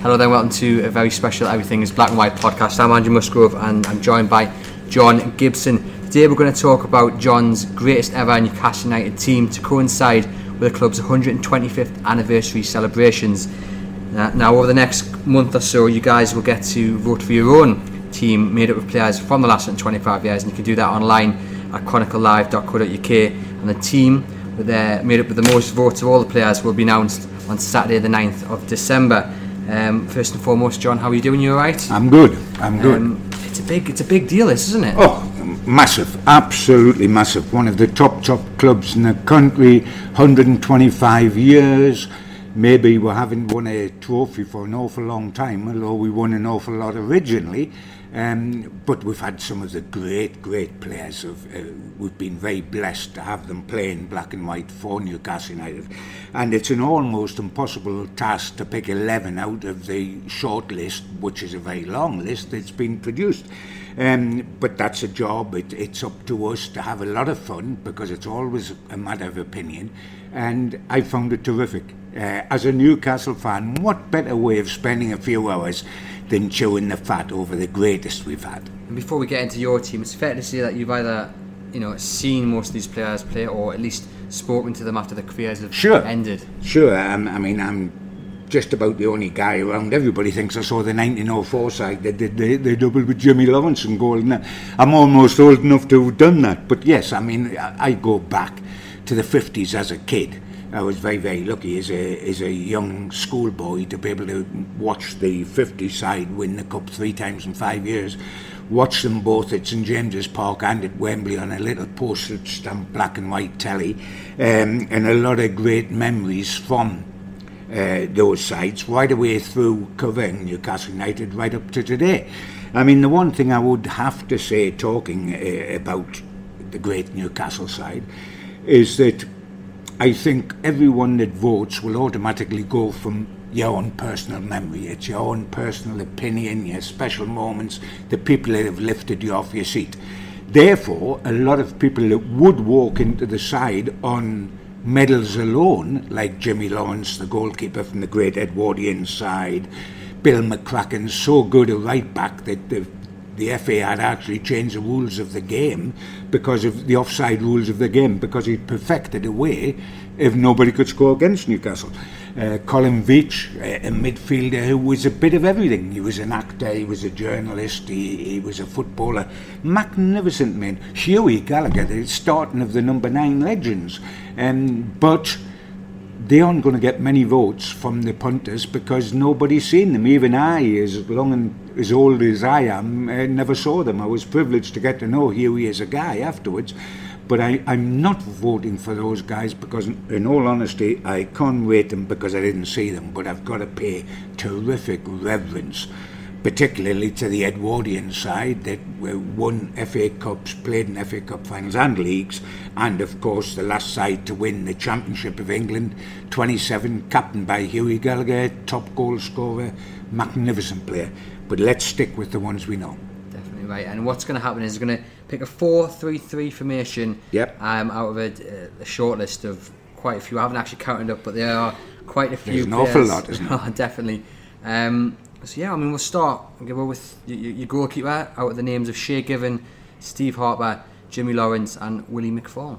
Hello there, welcome to a very special Everything is Black and White podcast. I'm Andrew Musgrove and I'm joined by John Gibson. Today we're going to talk about John's greatest ever Newcastle United team to coincide with the club's 125th anniversary celebrations. Now, over the next month or so, you guys will get to vote for your own team made up of players from the last 25 years, and you can do that online at chroniclelive.co.uk. And the team with their, made up with the most votes of all the players will be announced on Saturday, the 9th of December. Um, first and foremost, John, how are you doing? You all right? I'm good. I'm good. Um, it's a big, it's a big deal, this, isn't it? oh, massive, absolutely massive. One of the top top clubs in the country. 125 years. Maybe we haven't won a trophy for an awful long time, although we won an awful lot originally. Um, but we've had some of the great, great players. Of, uh, we've been very blessed to have them playing black and white for Newcastle United. And it's an almost impossible task to pick 11 out of the short list, which is a very long list that's been produced. Um, but that's a job. It, it's up to us to have a lot of fun because it's always a matter of opinion. And I found it terrific. Uh, as a Newcastle fan, what better way of spending a few hours than chewing the fat over the greatest we've had? And before we get into your team, it's fair to say that you've either, you know, seen most of these players play or at least spoken to them after their careers have Sure. ended. Sure, um, I mean, I'm just about the only guy around. Everybody thinks I saw the 1904 side. They did the, the double with Jimmy Lawrence and goal. I'm almost old enough to have done that. But yes, I mean, I, I go back to the 50s as a kid. I was very, very lucky as a, as a young schoolboy to be able to watch the 50 side win the cup three times in five years. Watch them both at St James's Park and at Wembley on a little postage stamp black and white telly, um, and a lot of great memories from uh, those sides right away through covering Newcastle United right up to today. I mean, the one thing I would have to say, talking uh, about the great Newcastle side, is that I think everyone that votes will automatically go from your own personal memory, it's your own personal opinion, your special moments, the people that have lifted you off your seat. Therefore, a lot of people that would walk into the side on medals alone, like Jimmy Lawrence, the goalkeeper from the great Edwardian side, Bill McCracken, so good a right back that the the FA had actually changed the rules of the game because of the offside rules of the game because he perfected a way if nobody could score against Newcastle. Uh, Colin Veitch, a, a midfielder who was a bit of everything. He was an actor, he was a journalist, he, he was a footballer. Magnificent man. Hughie Gallagher, the starting of the number nine legends. Um, but they aren't going to get many votes from the punters because nobody's seen them. Even I, as long and as old as I am, uh, never saw them. I was privileged to get to know Hughie as a guy afterwards. But I, I'm not voting for those guys because, in all honesty, I can't rate them because I didn't see them. But I've got to pay terrific reverence, particularly to the Edwardian side that won FA Cups, played in FA Cup finals and leagues, and of course the last side to win the Championship of England, 27, captained by Hughie Gallagher, top goal scorer, magnificent player. But let's stick with the ones we know. Definitely right. And what's going to happen is we're going to pick a 4 3 3 formation Yep. um, out of a, a short list of quite a few. I haven't actually counted up, but there are quite a few. There's an awful lot, isn't there? Oh, Definitely. Um, so, yeah, I mean, we'll start. We'll go with your, goalkeeper out of the names of Shay Given, Steve Harper, Jimmy Lawrence, and Willie McFaul.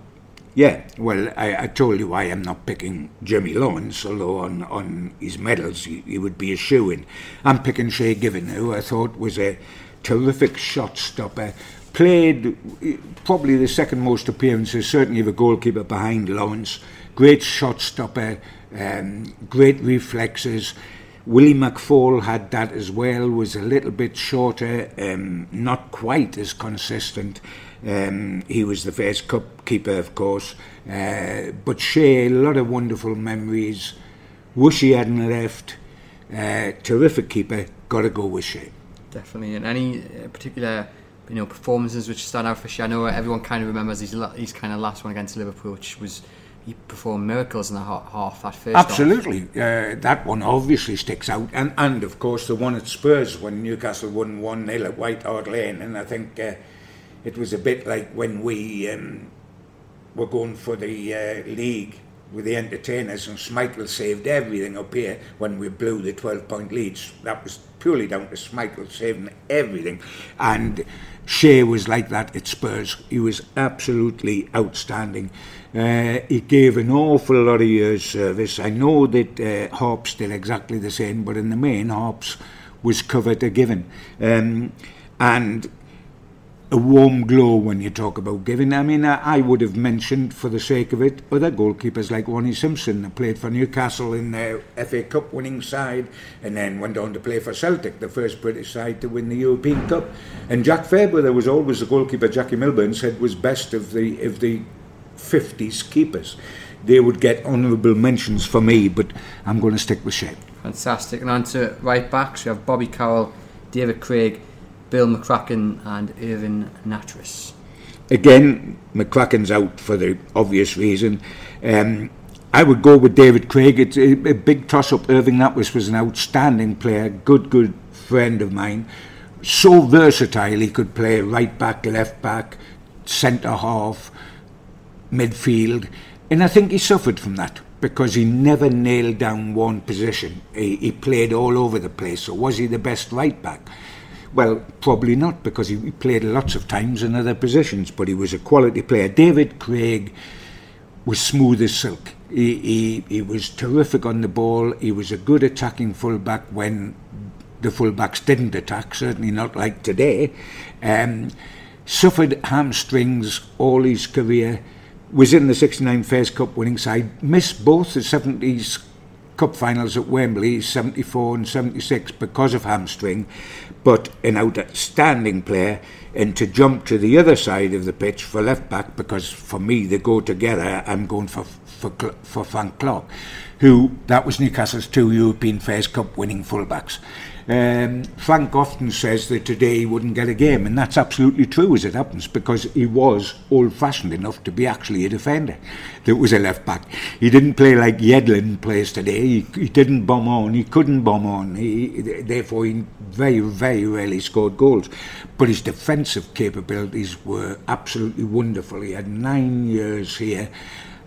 Yeah, well, I, I told you I am not picking Jimmy Lawrence, although on, on his medals he, he would be a shoe in. I'm picking Shay Given, who I thought was a terrific shot stopper. Played eh, probably the second most appearances, certainly a goalkeeper behind Lawrence. Great shot stopper, um, great reflexes. Willie McFaul had that as well, was a little bit shorter, um, not quite as consistent. Um, he was the Fairs Cup keeper, of course. Uh, but Shay, a lot of wonderful memories. Wish he hadn't left. Uh, terrific keeper. Got to go with Shay. Definitely. And any uh, particular you know performances which stand out for Shay? I know everyone kind of remembers his, his kind of last one against Liverpool, which was he performed miracles in the half that first absolutely. Uh, that one obviously sticks out. And and of course the one at Spurs when Newcastle won 1-0 at White Hart Lane. And I think uh, it was a bit like when we um, were going for the uh, league with the entertainers and Schmeichel saved everything up here when we blew the 12 point leads that was purely down to Schmeichel saving everything. And Shay was like that at Spurs. He was absolutely outstanding uh, he gave an awful lot of years service I know that uh, Harps did exactly the same but in the main Harps was covered a given um, and a warm glow when you talk about Given. I mean, I, I would have mentioned, for the sake of it, other goalkeepers like Ronnie Simpson, that played for Newcastle in their FA Cup winning side, and then went on to play for Celtic, the first British side to win the European Cup. And Jack Fairbrother was always the goalkeeper Jackie Milburn said was best of the of the 50s keepers. They would get honourable mentions for me, but I'm going to stick with Shay. Fantastic. And on to right backs, we have Bobby Carroll, David Craig, Bill McCracken and Irving Nattrass. Again, McCracken's out for the obvious reason. Um, I would go with David Craig. It's a, a big toss-up. Irving Nattrass was an outstanding player, good, good friend of mine. So versatile, he could play right back, left back, centre half, midfield. And I think he suffered from that because he never nailed down one position. He, he played all over the place. So was he the best right back? Well, probably not because he played lots of times in other positions, but he was a quality player. David Craig was smooth as silk. He, he, he was terrific on the ball. He was a good attacking fullback when the fullbacks didn't attack, certainly not like today. Um, suffered hamstrings all his career. Was in the 69 Fairs Cup winning side. Missed both the 70s Cup finals at Wembley, 74 and 76, because of hamstring but an outstanding player. And to jump to the other side of the pitch for left back, because for me they go together, I'm going for for, for Frank Clark, who that was Newcastle's two European Fairs Cup winning fullbacks. Um, Frank often says that today he wouldn't get a game, and that's absolutely true as it happens because he was old fashioned enough to be actually a defender that was a left back. He didn't play like Yedlin plays today, he, he didn't bomb on, he couldn't bomb on, he, therefore, he very, very rarely scored goals. But his defensive capabilities were absolutely wonderful. He had nine years here,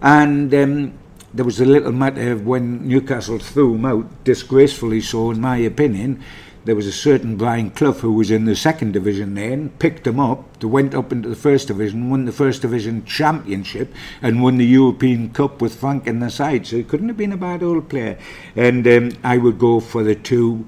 and um, there was a little matter of when Newcastle threw him out, disgracefully so, in my opinion. There was a certain Brian Clough who was in the second division then, picked him up, went up into the first division, won the first division championship, and won the European Cup with Frank in the side. So he couldn't have been a bad old player. And um, I would go for the two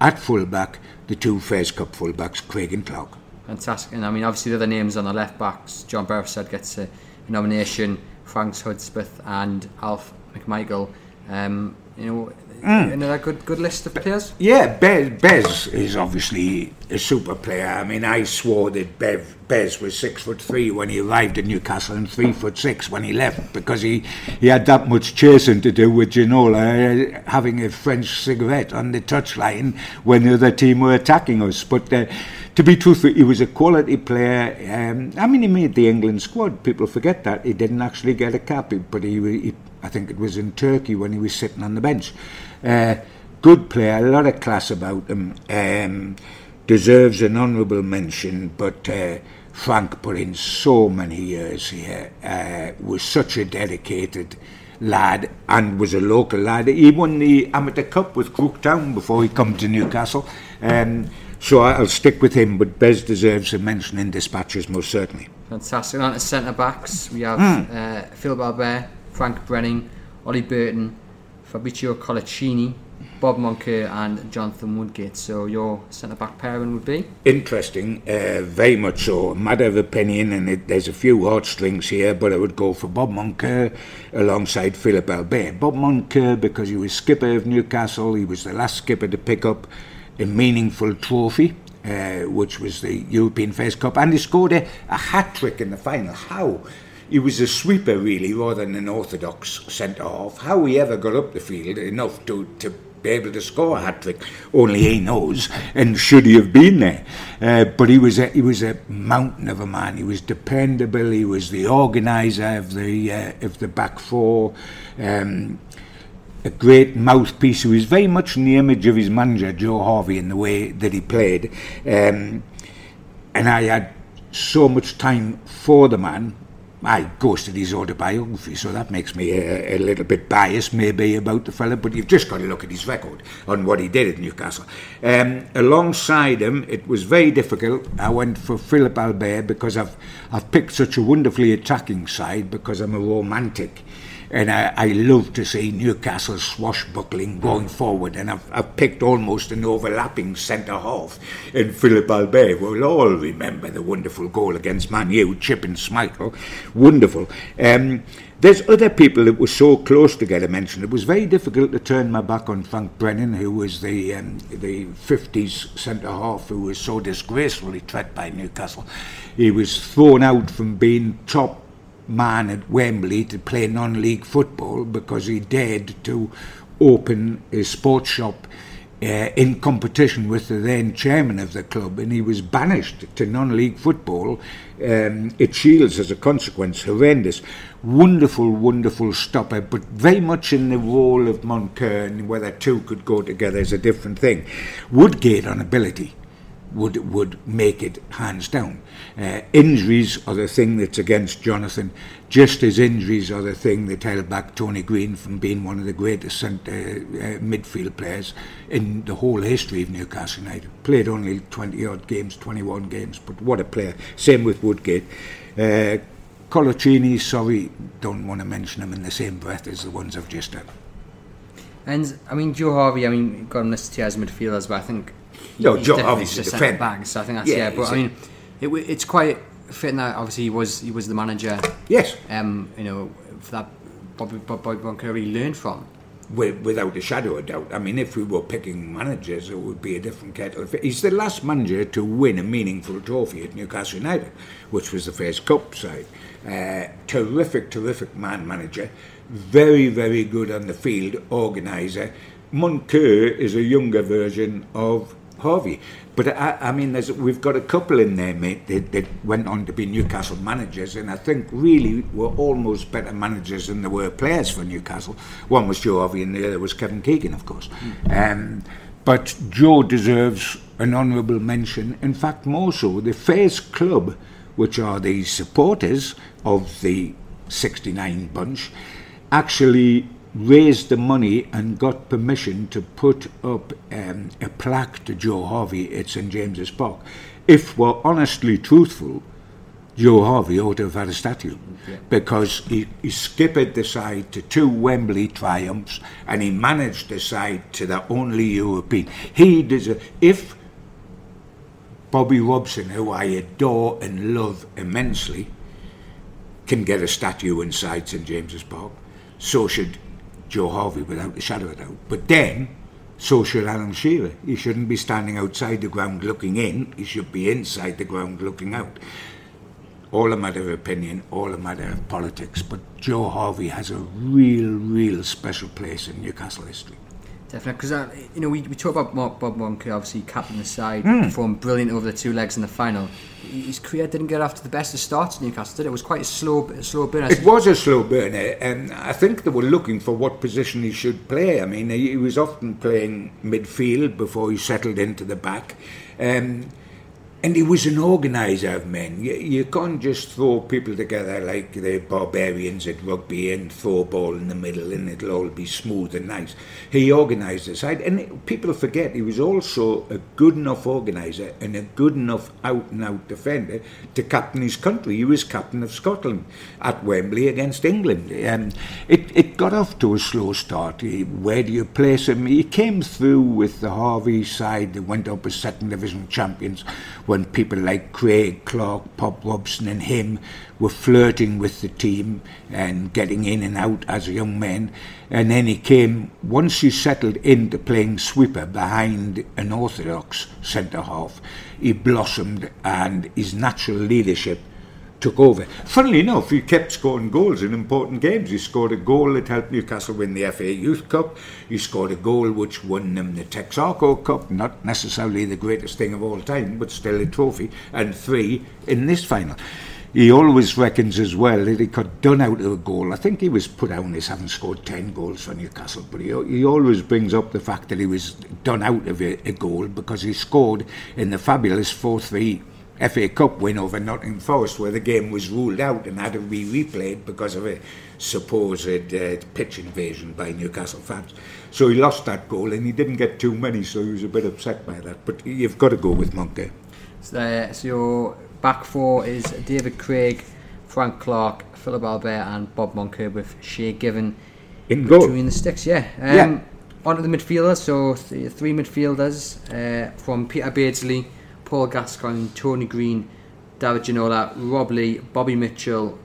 at fullback, the two Cup fullbacks, Craig and Clark. Fantastic. And I mean, obviously, the other names on the left backs, John Beresford gets a nomination. Franks Hudspeth and Alf McMichael. Um, you know, mm. another good good list of players. Yeah, Bez, Bez is obviously a super player. I mean, I swore that Bev, Bez was six foot three when he arrived at Newcastle and three foot six when he left because he, he had that much chasing to do with Ginola uh, having a French cigarette on the touchline when the other team were attacking us. But uh, to be truthful, he was a quality player. Um, I mean, he made the England squad. People forget that he didn't actually get a cap, but he, he I think it was in Turkey when he was sitting on the bench. Uh, good player, a lot of class about him. Um, deserves an honourable mention, but uh, Frank put in so many years here. Uh, was such a dedicated lad and was a local lad. He won the Amateur Cup with Crook Town before he come to Newcastle. Um, so I'll stick with him, but Bez deserves a mention in dispatches most certainly. Fantastic. On to centre backs, we have mm. uh, Phil Barbet, Frank Brennan, Ollie Burton, Fabricio Coloccini, Bob Moncur, and Jonathan Woodgate. So your centre back pairing would be interesting, uh, very much so. A matter of opinion, and it, there's a few heartstrings here, but I would go for Bob Moncur alongside Philip Albert. Bob Moncur because he was skipper of Newcastle. He was the last skipper to pick up a meaningful trophy. uh, which was the European Fairs Cup, and he scored a, a hat trick in the final. How? He was a sweeper, really, rather than an orthodox centre half. How he ever got up the field enough to, to be able to score a hat trick, only he knows. And should he have been there? Uh, but he was a he was a mountain of a man. He was dependable. He was the organiser of the uh, of the back four. Um, a great mouthpiece who is very much in the image of his manager, Joe Harvey, in the way that he played. Um, and I had so much time for the man. I ghosted his autobiography, so that makes me a, a, little bit biased, maybe, about the fella, but you've just got to look at his record on what he did at Newcastle. Um, alongside him, it was very difficult. I went for Philip Albert because I've, I've picked such a wonderfully attacking side because I'm a romantic and I, I love to see Newcastle swashbuckling going forward. And I've, I've picked almost an overlapping centre half in Philip Albert. We'll all remember the wonderful goal against Man U, Chipping Schmeichel. Wonderful. Um, there's other people that were so close to get a mention. It was very difficult to turn my back on Frank Brennan, who was the um, the 50s centre half, who was so disgracefully treated by Newcastle. He was thrown out from being top man at Wembley to play non-league football because he dared to open a sports shop uh, in competition with the then chairman of the club, and he was banished to non-league football um, at Shields as a consequence. Horrendous, wonderful, wonderful stopper, but very much in the role of Moncur, and whether two could go together is a different thing. Woodgate on ability would would make it hands down. Uh, injuries are the thing that's against Jonathan, just as injuries are the thing that held back Tony Green from being one of the greatest centre, uh, midfield players in the whole history of Newcastle United. Played only 20 odd games, 21 games, but what a player. Same with Woodgate. Uh, Coloccini, sorry, don't want to mention him in the same breath as the ones I've just done. And I mean, Joe Harvey, I mean, got him listed here as midfielders, but I think no, Joe obviously just centre back. So I think that's yeah. yeah but I mean, it, it's quite fitting that obviously he was he was the manager. Yes. Um, you know, for that Bobby Bobby Moncur really learned from. Without a shadow of doubt. I mean, if we were picking managers, it would be a different kettle. He's the last manager to win a meaningful trophy at Newcastle United, which was the Fairs Cup side. Uh, terrific, terrific man manager. Very, very good on the field, organiser. Moncur is a younger version of Harvey. But I, I mean, we've got a couple in there, mate, that, that, went on to be Newcastle managers, and I think really were almost better managers than there were players for Newcastle. One was Joe Harvey, and the other was Kevin Keegan, of course. Mm. Um, but Joe deserves an honourable mention. In fact, more so, the Fairs Club, which are the supporters of the 69 bunch, actually raised the money and got permission to put up um, a plaque to Joe Harvey at St James's Park. If we're honestly truthful, Joe Harvey ought to have had a statue yeah. because he, he skipped the side to two Wembley triumphs and he managed the side to the only European. He deserves, if Bobby Robson, who I adore and love immensely, can get a statue inside St James's Park, so should Joe Harvey without a shadow of a doubt. But then, so should Alan Shearer. He shouldn't be standing outside the ground looking in, he should be inside the ground looking out. All a matter of opinion, all a matter of politics. But Joe Harvey has a real, real special place in Newcastle history. Definitely, because uh, you know we, we talk about Mark Bob Moncur, obviously captain the side, mm. performed brilliant over the two legs in the final. His career didn't get off to the best of starts in Newcastle. Did it? it was quite a slow, a slow burn. It was a slow burner, and I think they were looking for what position he should play. I mean, he was often playing midfield before he settled into the back. Um, and he was an organiser of men. You, you can't just throw people together like the barbarians at rugby and throw a ball in the middle and it'll all be smooth and nice. He organised the side, and people forget he was also a good enough organiser and a good enough out and out defender to captain his country. He was captain of Scotland at Wembley against England. Um, it, it got off to a slow start. He, where do you place him? He came through with the Harvey side that went up as second division champions when people like Craig, Clark, Pop Robson and him were flirting with the team and getting in and out as young men. And then he came, once he settled into playing sweeper behind an orthodox centre half, he blossomed and his natural leadership took over. Funnily enough, he kept scoring goals in important games. He scored a goal that helped Newcastle win the FA Youth Cup. He scored a goal which won them the Texaco Cup, not necessarily the greatest thing of all time, but still a trophy, and three in this final. He always reckons as well that he got done out of a goal. I think he was put down as having scored 10 goals for Newcastle, but he, he always brings up the fact that he was done out of a, a goal because he scored in the fabulous 4 3 FA Cup win over Nottingham Forest, where the game was ruled out and had to be replayed because of a supposed uh, pitch invasion by Newcastle fans. So he lost that goal and he didn't get too many, so he was a bit upset by that. But you've got to go with Monkey. So, uh, so your back four is David Craig, Frank Clark, Philip Albert, and Bob Moncur with Shay Given in goal. between the sticks. Yeah. Um, yeah. On to the midfielders, so th- three midfielders uh, from Peter Beardsley. Paul Gascoigne, Tony Green, David Ginola, Rob Lee, Bobby Mitchell,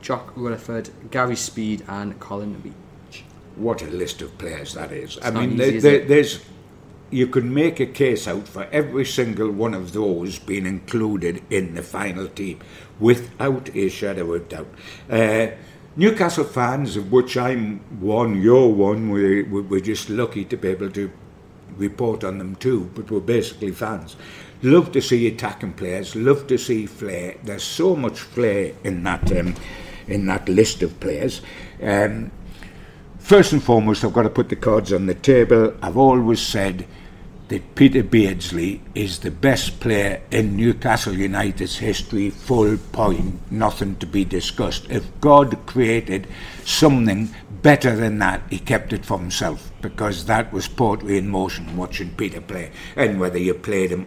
Jock Rutherford, Gary Speed, and Colin Veitch. What a list of players that is! It's I mean, easy, there, is there, it? there's you can make a case out for every single one of those being included in the final team without a shadow of doubt. Uh, Newcastle fans, of which I'm one, you're one, we're, we're just lucky to be able to report on them too, but we're basically fans. Love to see attacking players, love to see flair. There's so much flair in that um, in that list of players. Um, first and foremost, I've got to put the cards on the table. I've always said that Peter Beardsley is the best player in Newcastle United's history, full point, nothing to be discussed. If God created something better than that, he kept it for himself because that was poetry in motion watching Peter play. And whether you played him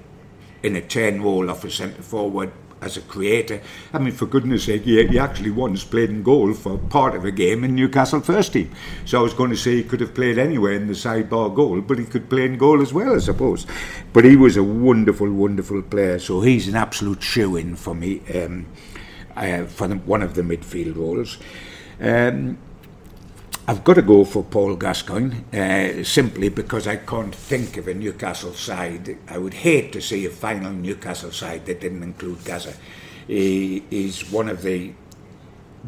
in a 10 role off a centre forward as a creator. I mean, for goodness sake, he, he actually once played in goal for part of a game in Newcastle first team. So I was going to say he could have played anywhere in the sidebar goal, but he could play in goal as well, I suppose. But he was a wonderful, wonderful player. So he's an absolute shoe in for me um, uh, for the, one of the midfield roles. Um, I've got to go for Paul Gascoigne uh, simply because I can't think of a Newcastle side. I would hate to see a final Newcastle side that didn't include Gaza. He is one of the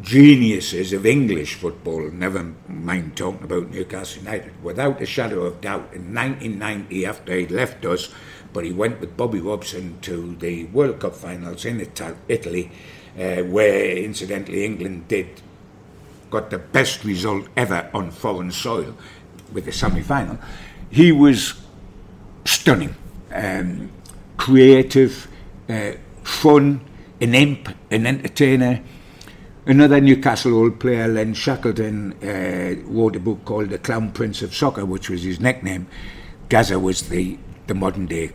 geniuses of English football, never mind talking about Newcastle United. Without a shadow of doubt, in 1990, after he left us, but he went with Bobby Robson to the World Cup finals in Italy, uh, where incidentally England did got the best result ever on foreign soil with the semi final. He was stunning, um, creative, uh, fun, an imp, an entertainer. Another Newcastle old player, Len Shackleton, uh, wrote a book called The Clown Prince of Soccer, which was his nickname. Gaza was the, the modern day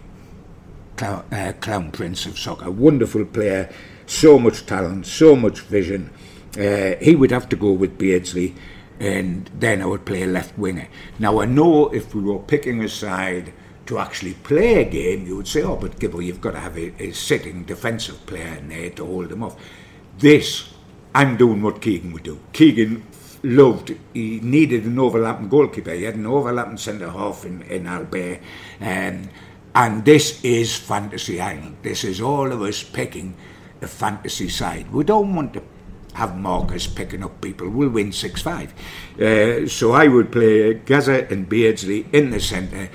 clown, uh, clown Prince of Soccer. Wonderful player, so much talent, so much vision. Uh, he would have to go with Beardsley, and then I would play a left winger. Now I know if we were picking a side to actually play a game, you would say, "Oh, but Gibbo, you've got to have a, a sitting defensive player in there to hold them off." This, I'm doing what Keegan would do. Keegan loved, he needed an overlapping goalkeeper. He had an overlapping centre half in, in Albert. Um, and this is Fantasy Island. This is all of us picking a fantasy side. We don't want to have Marcus picking up people. We'll win 6 5. Uh, so I would play Gaza and Beardsley in the centre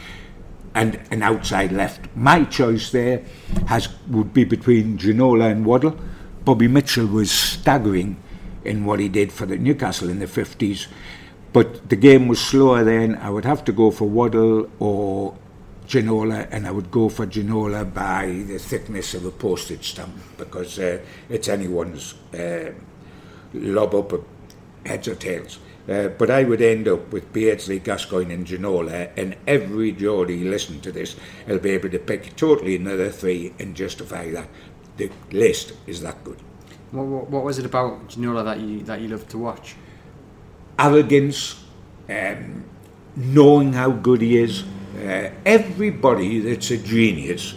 and an outside left. My choice there has would be between Ginola and Waddle. Bobby Mitchell was staggering in what he did for the Newcastle in the 50s. But the game was slower then. I would have to go for Waddle or Ginola, and I would go for Ginola by the thickness of a postage stamp because uh, it's anyone's uh, lob up heads or tails. Uh, but I would end up with Beardsley, Gascoigne, and Ginola, and every Geordie listening to this will be able to pick totally another three and justify that. The list is that good. What, what, what was it about Ginola that you that you loved to watch? arrogance, um, knowing how good he is. Uh, everybody that's a genius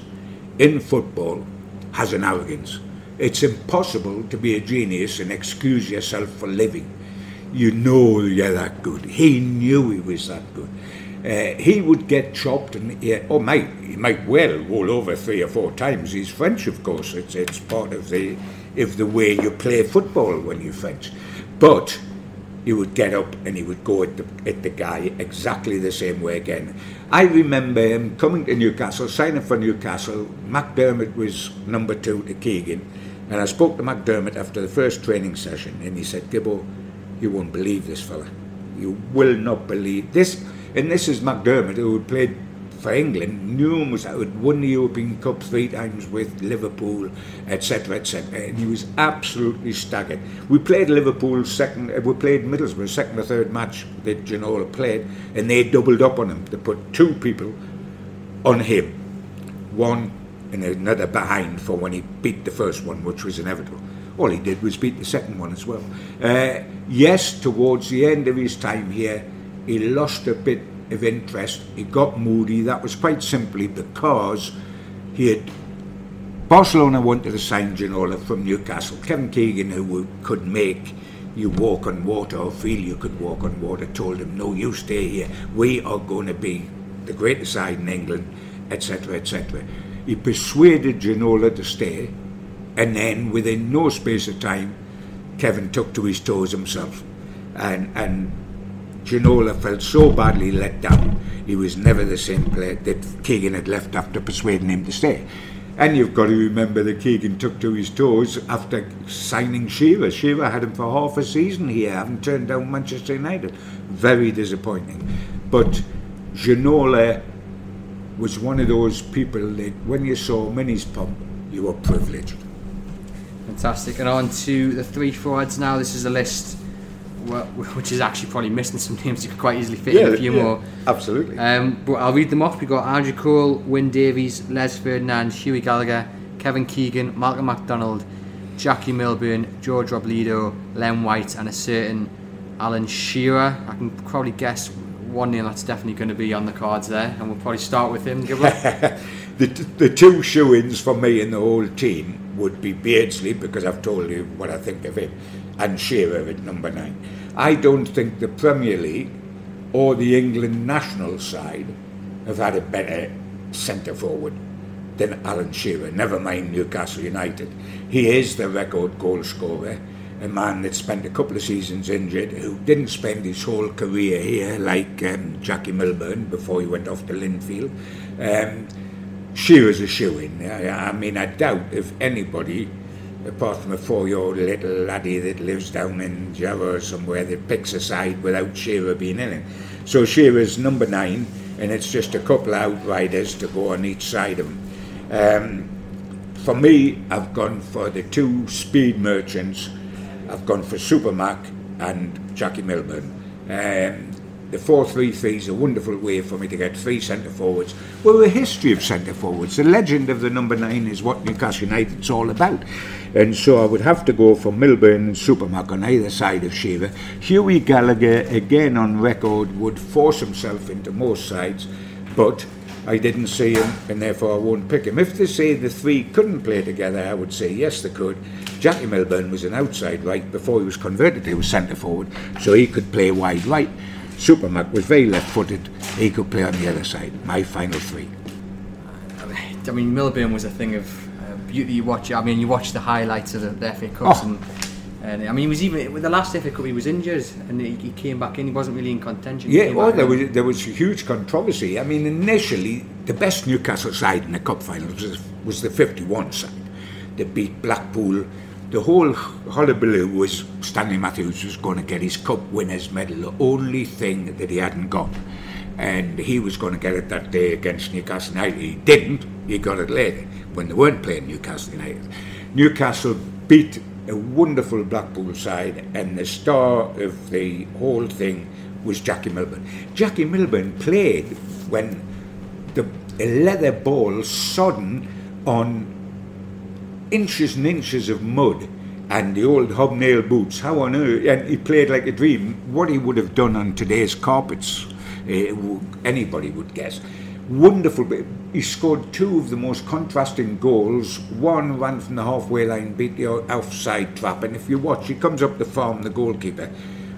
in football has an arrogance. It's impossible to be a genius and excuse yourself for living. You know you're that good. He knew he was that good. Uh, he would get chopped and yeah, oh might he might well roll over three or four times. He's French, of course. It's it's part of the of the way you play football when you're French. But he would get up and he would go at the, at the guy exactly the same way again. I remember him coming to Newcastle, signing for Newcastle. McDermott was number two to Keegan. And I spoke to McDermott after the first training session and he said, Gibbo, you won't believe this fella. You will not believe this. And this is McDermott who played for England, numerous, had won the European Cup three times with Liverpool, etc., etc. And he was absolutely staggered. We played Liverpool second, uh, we played Middlesbrough second or third match that Ginola played, and they doubled up on him. They put two people on him, one and another behind for when he beat the first one, which was inevitable. All he did was beat the second one as well. Uh, yes, towards the end of his time here, he lost a bit of interest. He got moody. That was quite simply because he had Barcelona wanted to sign Ginola from Newcastle. Kevin Keegan, who could make you walk on water or feel you could walk on water, told him, "No, you stay here. We are going to be the greatest side in England, etc., etc." He persuaded Ginola to stay, and then within no space of time, Kevin took to his toes himself, and and Ginola felt so badly let down, he was never the same player that Keegan had left after persuading him to stay. And you've got to remember that Keegan took to his toes after signing Shearer. Shearer had him for half a season here, having turned down Manchester United. Very disappointing. But Ginola was one of those people that when you saw Minnie's pump, you were privileged. Fantastic. And on to the three forwards now. This is a list well, which is actually probably missing some names you could quite easily fit yeah, in a few yeah, more. Absolutely. Um, but I'll read them off. We've got Andrew Cole, Wyn Davies, Les Ferdinand, Hughie Gallagher, Kevin Keegan, Malcolm MacDonald, Jackie Milburn, George Robledo, Len White, and a certain Alan Shearer. I can probably guess one name that's definitely going to be on the cards there, and we'll probably start with him. the, the two shoe ins for me in the whole team would be Beardsley, because I've told you what I think of him and Shearer at number nine. I don't think the Premier League or the England national side have had a better centre forward than Alan Shearer, never mind Newcastle United. He is the record goal scorer, a man that spent a couple of seasons injured, who didn't spend his whole career here like um, Jackie Milburn before he went off to Linfield. Um, Shearer's a shoe in. I, I mean, I doubt if anybody apart from a four-year-old little laddie that lives down in Java or somewhere that picks a side without Shearer being in it. So Shearer's number nine, and it's just a couple of outriders to go on each side of him. Um, for me, I've gone for the two speed merchants. I've gone for Supermac and Jackie Milburn. Um, the 4-3-3 is a wonderful way for me to get three centre forwards. Well, the history of centre forwards, the legend of the number nine is what Newcastle United's all about. And so I would have to go for Milburn and Supermac on either side of Shearer. Hughie Gallagher, again on record, would force himself into most sides, but I didn't see him, and therefore I won't pick him. If they say the three couldn't play together, I would say yes, they could. Jackie Milburn was an outside right before he was converted. He was centre forward, so he could play wide right. Supermac was very left-footed. He could play on the other side. My final three. I mean, Milburn was a thing of uh, beauty. You watch. I mean, you watch the highlights of the, the FA Cups, oh. and, and, I mean, he was even with the last FA Cup. He was injured, and he, he came back in. He wasn't really in contention. Yeah, well, there was there was huge controversy. I mean, initially, the best Newcastle side in the cup final was, was the 51 side. They beat Blackpool the whole hullabaloo was Stanley Matthews was going to get his Cup Winners' Medal, the only thing that he hadn't got. And he was going to get it that day against Newcastle United. He didn't, he got it later when they weren't playing Newcastle United. Newcastle beat a wonderful Blackpool side, and the star of the whole thing was Jackie Milburn. Jackie Milburn played when the leather ball sodden on inches and inches of mud and the old hobnail boots. How on earth? And he played like a dream. What he would have done on today's carpets, uh, anybody would guess. wonderful. He scored two of the most contrasting goals. One ran from the halfway line, beat the offside trap, and if you watch, he comes up the farm, the goalkeeper,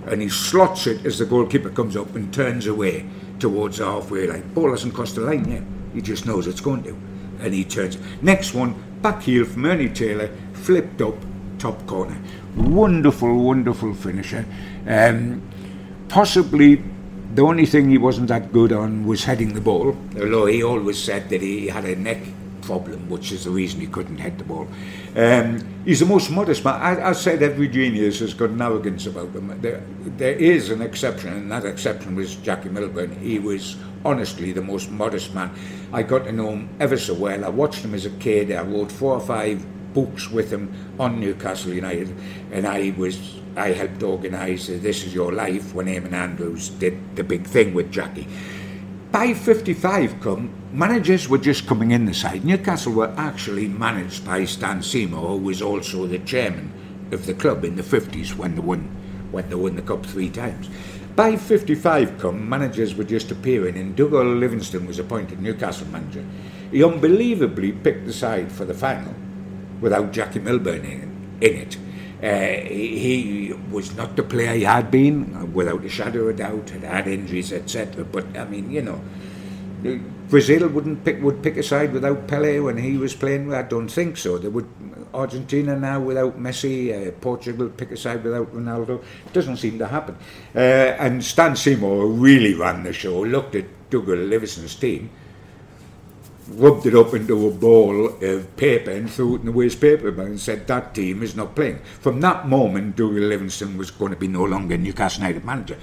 and he slots it as the goalkeeper comes up and turns away towards the halfway line. Ball hasn't crossed the line yet. He just knows it's going to, and he turns. Next one, back heel from Ernie Taylor, flipped up, top corner. Wonderful, wonderful finisher. Um, possibly the only thing he wasn't that good on was heading the ball, although he always said that he had a neck problem, which is the reason he couldn't head the ball. Um, he's the most modest man. I, I said every genius has got an arrogance about them. There, there is an exception, and that exception was Jackie Milburn. He was honestly the most modest man. I got to know him ever so well. I watched him as a kid. I wrote four or five books with him on Newcastle United, and I was I helped organise This Is Your Life when Eamonn Andrews did the big thing with Jackie. By 55 come, managers were just coming in the side. Newcastle were actually managed by Stan Seymour, who was also the chairman of the club in the 50s when they won, when they won the cup three times. By 55 come, managers were just appearing, and Dougal Livingston was appointed Newcastle manager. He unbelievably picked the side for the final without Jackie Milburn in, in it. Uh, he, was not the player he had been, without a shadow of doubt, had had injuries, etc. But I mean, you know, Brazil wouldn't pick would pick a side without Pele when he was playing. I don't think so. They would Argentina now without Messi, uh, Portugal pick a side without Ronaldo. It doesn't seem to happen. Uh, and Stan Seymour really ran the show. Looked at Dougal Livingston's team rubbed it up into a ball of paper and threw it in the waste paper bin and said that team is not playing. From that moment, Dougal Livingston was going to be no longer Newcastle United manager.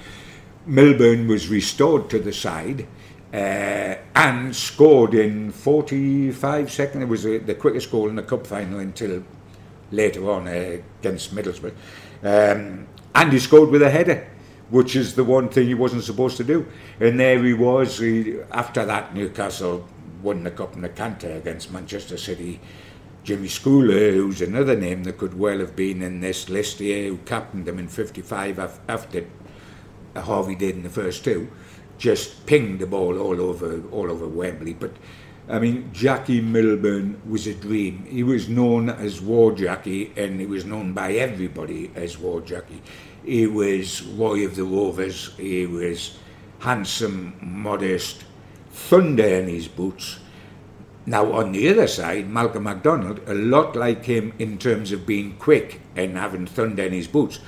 Milburn was restored to the side uh, and scored in 45 seconds. It was a, the quickest goal in the cup final until later on uh, against Middlesbrough. Um, and he scored with a header which is the one thing he wasn't supposed to do. And there he was. He, after that, Newcastle won the cup in the canter against Manchester City. Jimmy Scoular, who's another name that could well have been in this list here, who captained them in 55 after Harvey did in the first two, just pinged the ball all over all over Wembley. But I mean, Jackie Milburn was a dream. He was known as Wor Jackie, and he was known by everybody as Wor Jackie. He was Roy of the Rovers. He was handsome, modest, thunder in his boots. Now, on the other side, Malcolm MacDonald, a lot like him in terms of being quick and having thunder in his boots,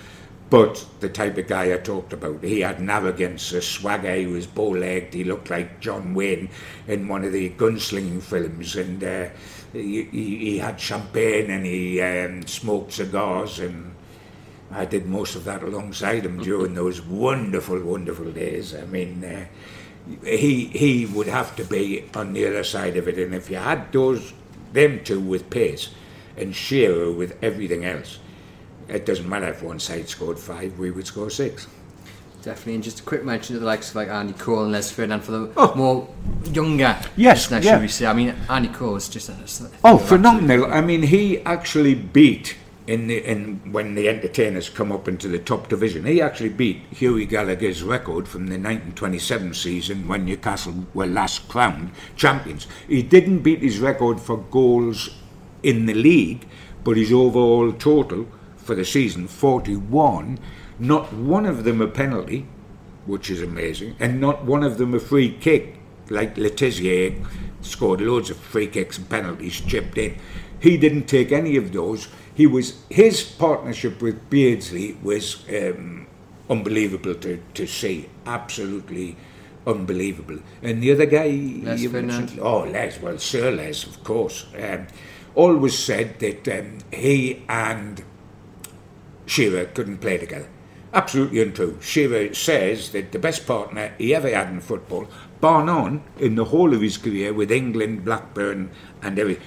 but the type of guy I talked about. He had an arrogance, a swagger, he was bow legged, he looked like John Wayne in one of the gunslinging films, and uh, he, he, had champagne and he um, smoked cigars, and I did most of that alongside him during those wonderful, wonderful days. I mean, uh, he he would have to be on the other side of it. And if you had those them two with pace and Shearer with everything else, it doesn't matter if one side scored five, we would score six. Definitely, and just a quick mention to the likes of like Andy Cole and Les Ferdinand for the oh. more younger. Yes, yeah. should we say? I mean, Andy Cole is just a, a oh phenomenal. I mean, he actually beat in the in when the entertainers come up into the top division. He actually beat Hughie Gallagher's record from the 1927 season when Newcastle were last crowned champions. He didn't beat his record for goals in the league, but his overall total for the season 41. Not one of them a penalty, which is amazing, and not one of them a free kick, like Le Tissier scored loads of free kicks and penalties chipped in. He didn't take any of those he was his partnership with Beardsley was um, unbelievable to, to see, absolutely unbelievable. And the other guy, Les. Oh, Les, well, Sir Les, of course. Um, always said that um, he and Shearer couldn't play together. Absolutely untrue. Shearer says that the best partner he ever had in football, bar none, in the whole of his career with England, Blackburn, and everything,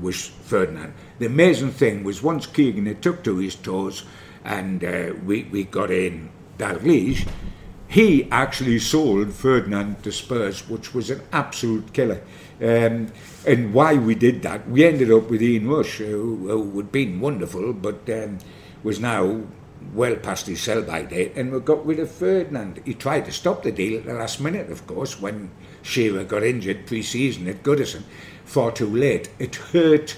was Ferdinand the amazing thing was once Keegan had took to his toes and uh, we, we got in Dalglish, he actually sold Ferdinand to Spurs, which was an absolute killer. Um, and why we did that, we ended up with Ian Rush, who, who had been wonderful, but um, was now well past his sell-by date, and we got rid of Ferdinand. He tried to stop the deal at the last minute, of course, when Shearer got injured pre-season at Goodison. Far too late. It hurt.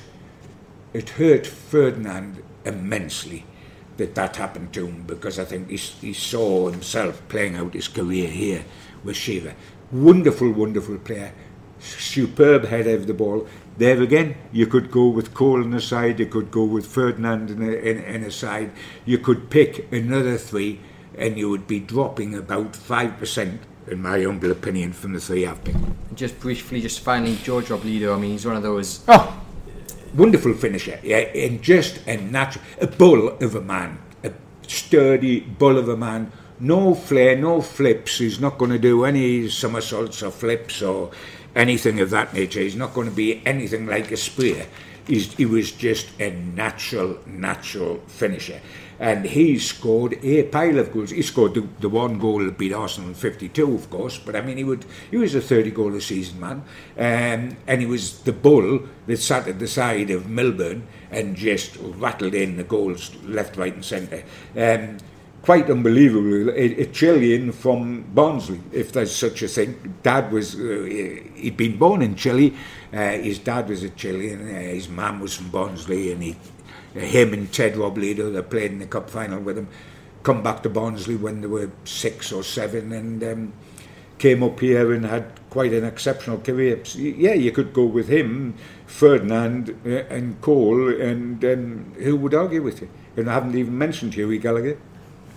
It hurt Ferdinand immensely that that happened to him because I think he, he saw himself playing out his career here with Shearer. Wonderful, wonderful player. Superb head of the ball. There again, you could go with Cole on the side, you could go with Ferdinand in a, in, in a side, you could pick another three, and you would be dropping about 5%, in my humble opinion, from the three I've picked. Just briefly, just finally, George Robledo, I mean, he's one of those. Oh, wonderful finisher, yeah, and just a natural, a bull of a man, a sturdy bull of a man. No flair, no flips. He's not going to do any somersaults or flips or anything of that nature. He's not going to be anything like Asprilla. He's, he was just a natural, natural finisher. And he scored a pile of goals. He scored the, the one goal that beat Arsenal in 52, of course. But I mean, he would he was a 30 goal a season man. Um, and he was the bull that sat at the side of Milburn and just rattled in the goals left, right, and centre. Um, quite unbelievable. A, a Chilean from Barnsley, if there's such a thing. Dad was, uh, he'd been born in Chile. Uh, his dad was a Chilean. Uh, his mum was from Barnsley, and he, him and Ted Robledo, they played in the cup final with him. Come back to Barnsley when they were six or seven, and um, came up here and had quite an exceptional career. Yeah, you could go with him, Ferdinand, uh, and Cole, and um, who would argue with you? And I haven't even mentioned Hughie Gallacher.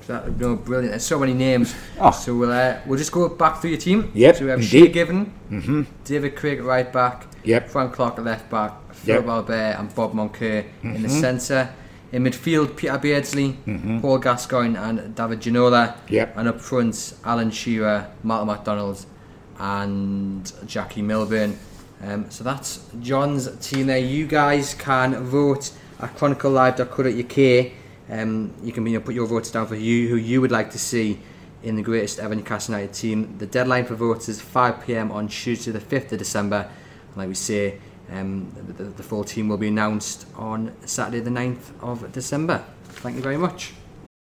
That, know, brilliant. There's so many names. Oh. So we'll uh, we'll just go back through your team. Yep, So we have. Shay Given, Mm-hmm. David Craig at right back, Yep. Frank Clark at left back, Phil Yep. Albert and Bob Moncur in Mm-hmm. the centre. In midfield, Peter Beardsley, Paul Gascoigne and David Ginola. Yep. And up front, Alan Shearer, Martin McDonald and Jackie Milburn. Um, so that's John's team there. You guys can vote at chroniclelive.co.uk. Um, you can you know, put your votes down for you who you would like to see in the greatest ever Newcastle United team. The deadline for votes is 5 pm on Tuesday, the 5th of December. Like we say, um, the, the full team will be announced on Saturday, the 9th of December. Thank you very much.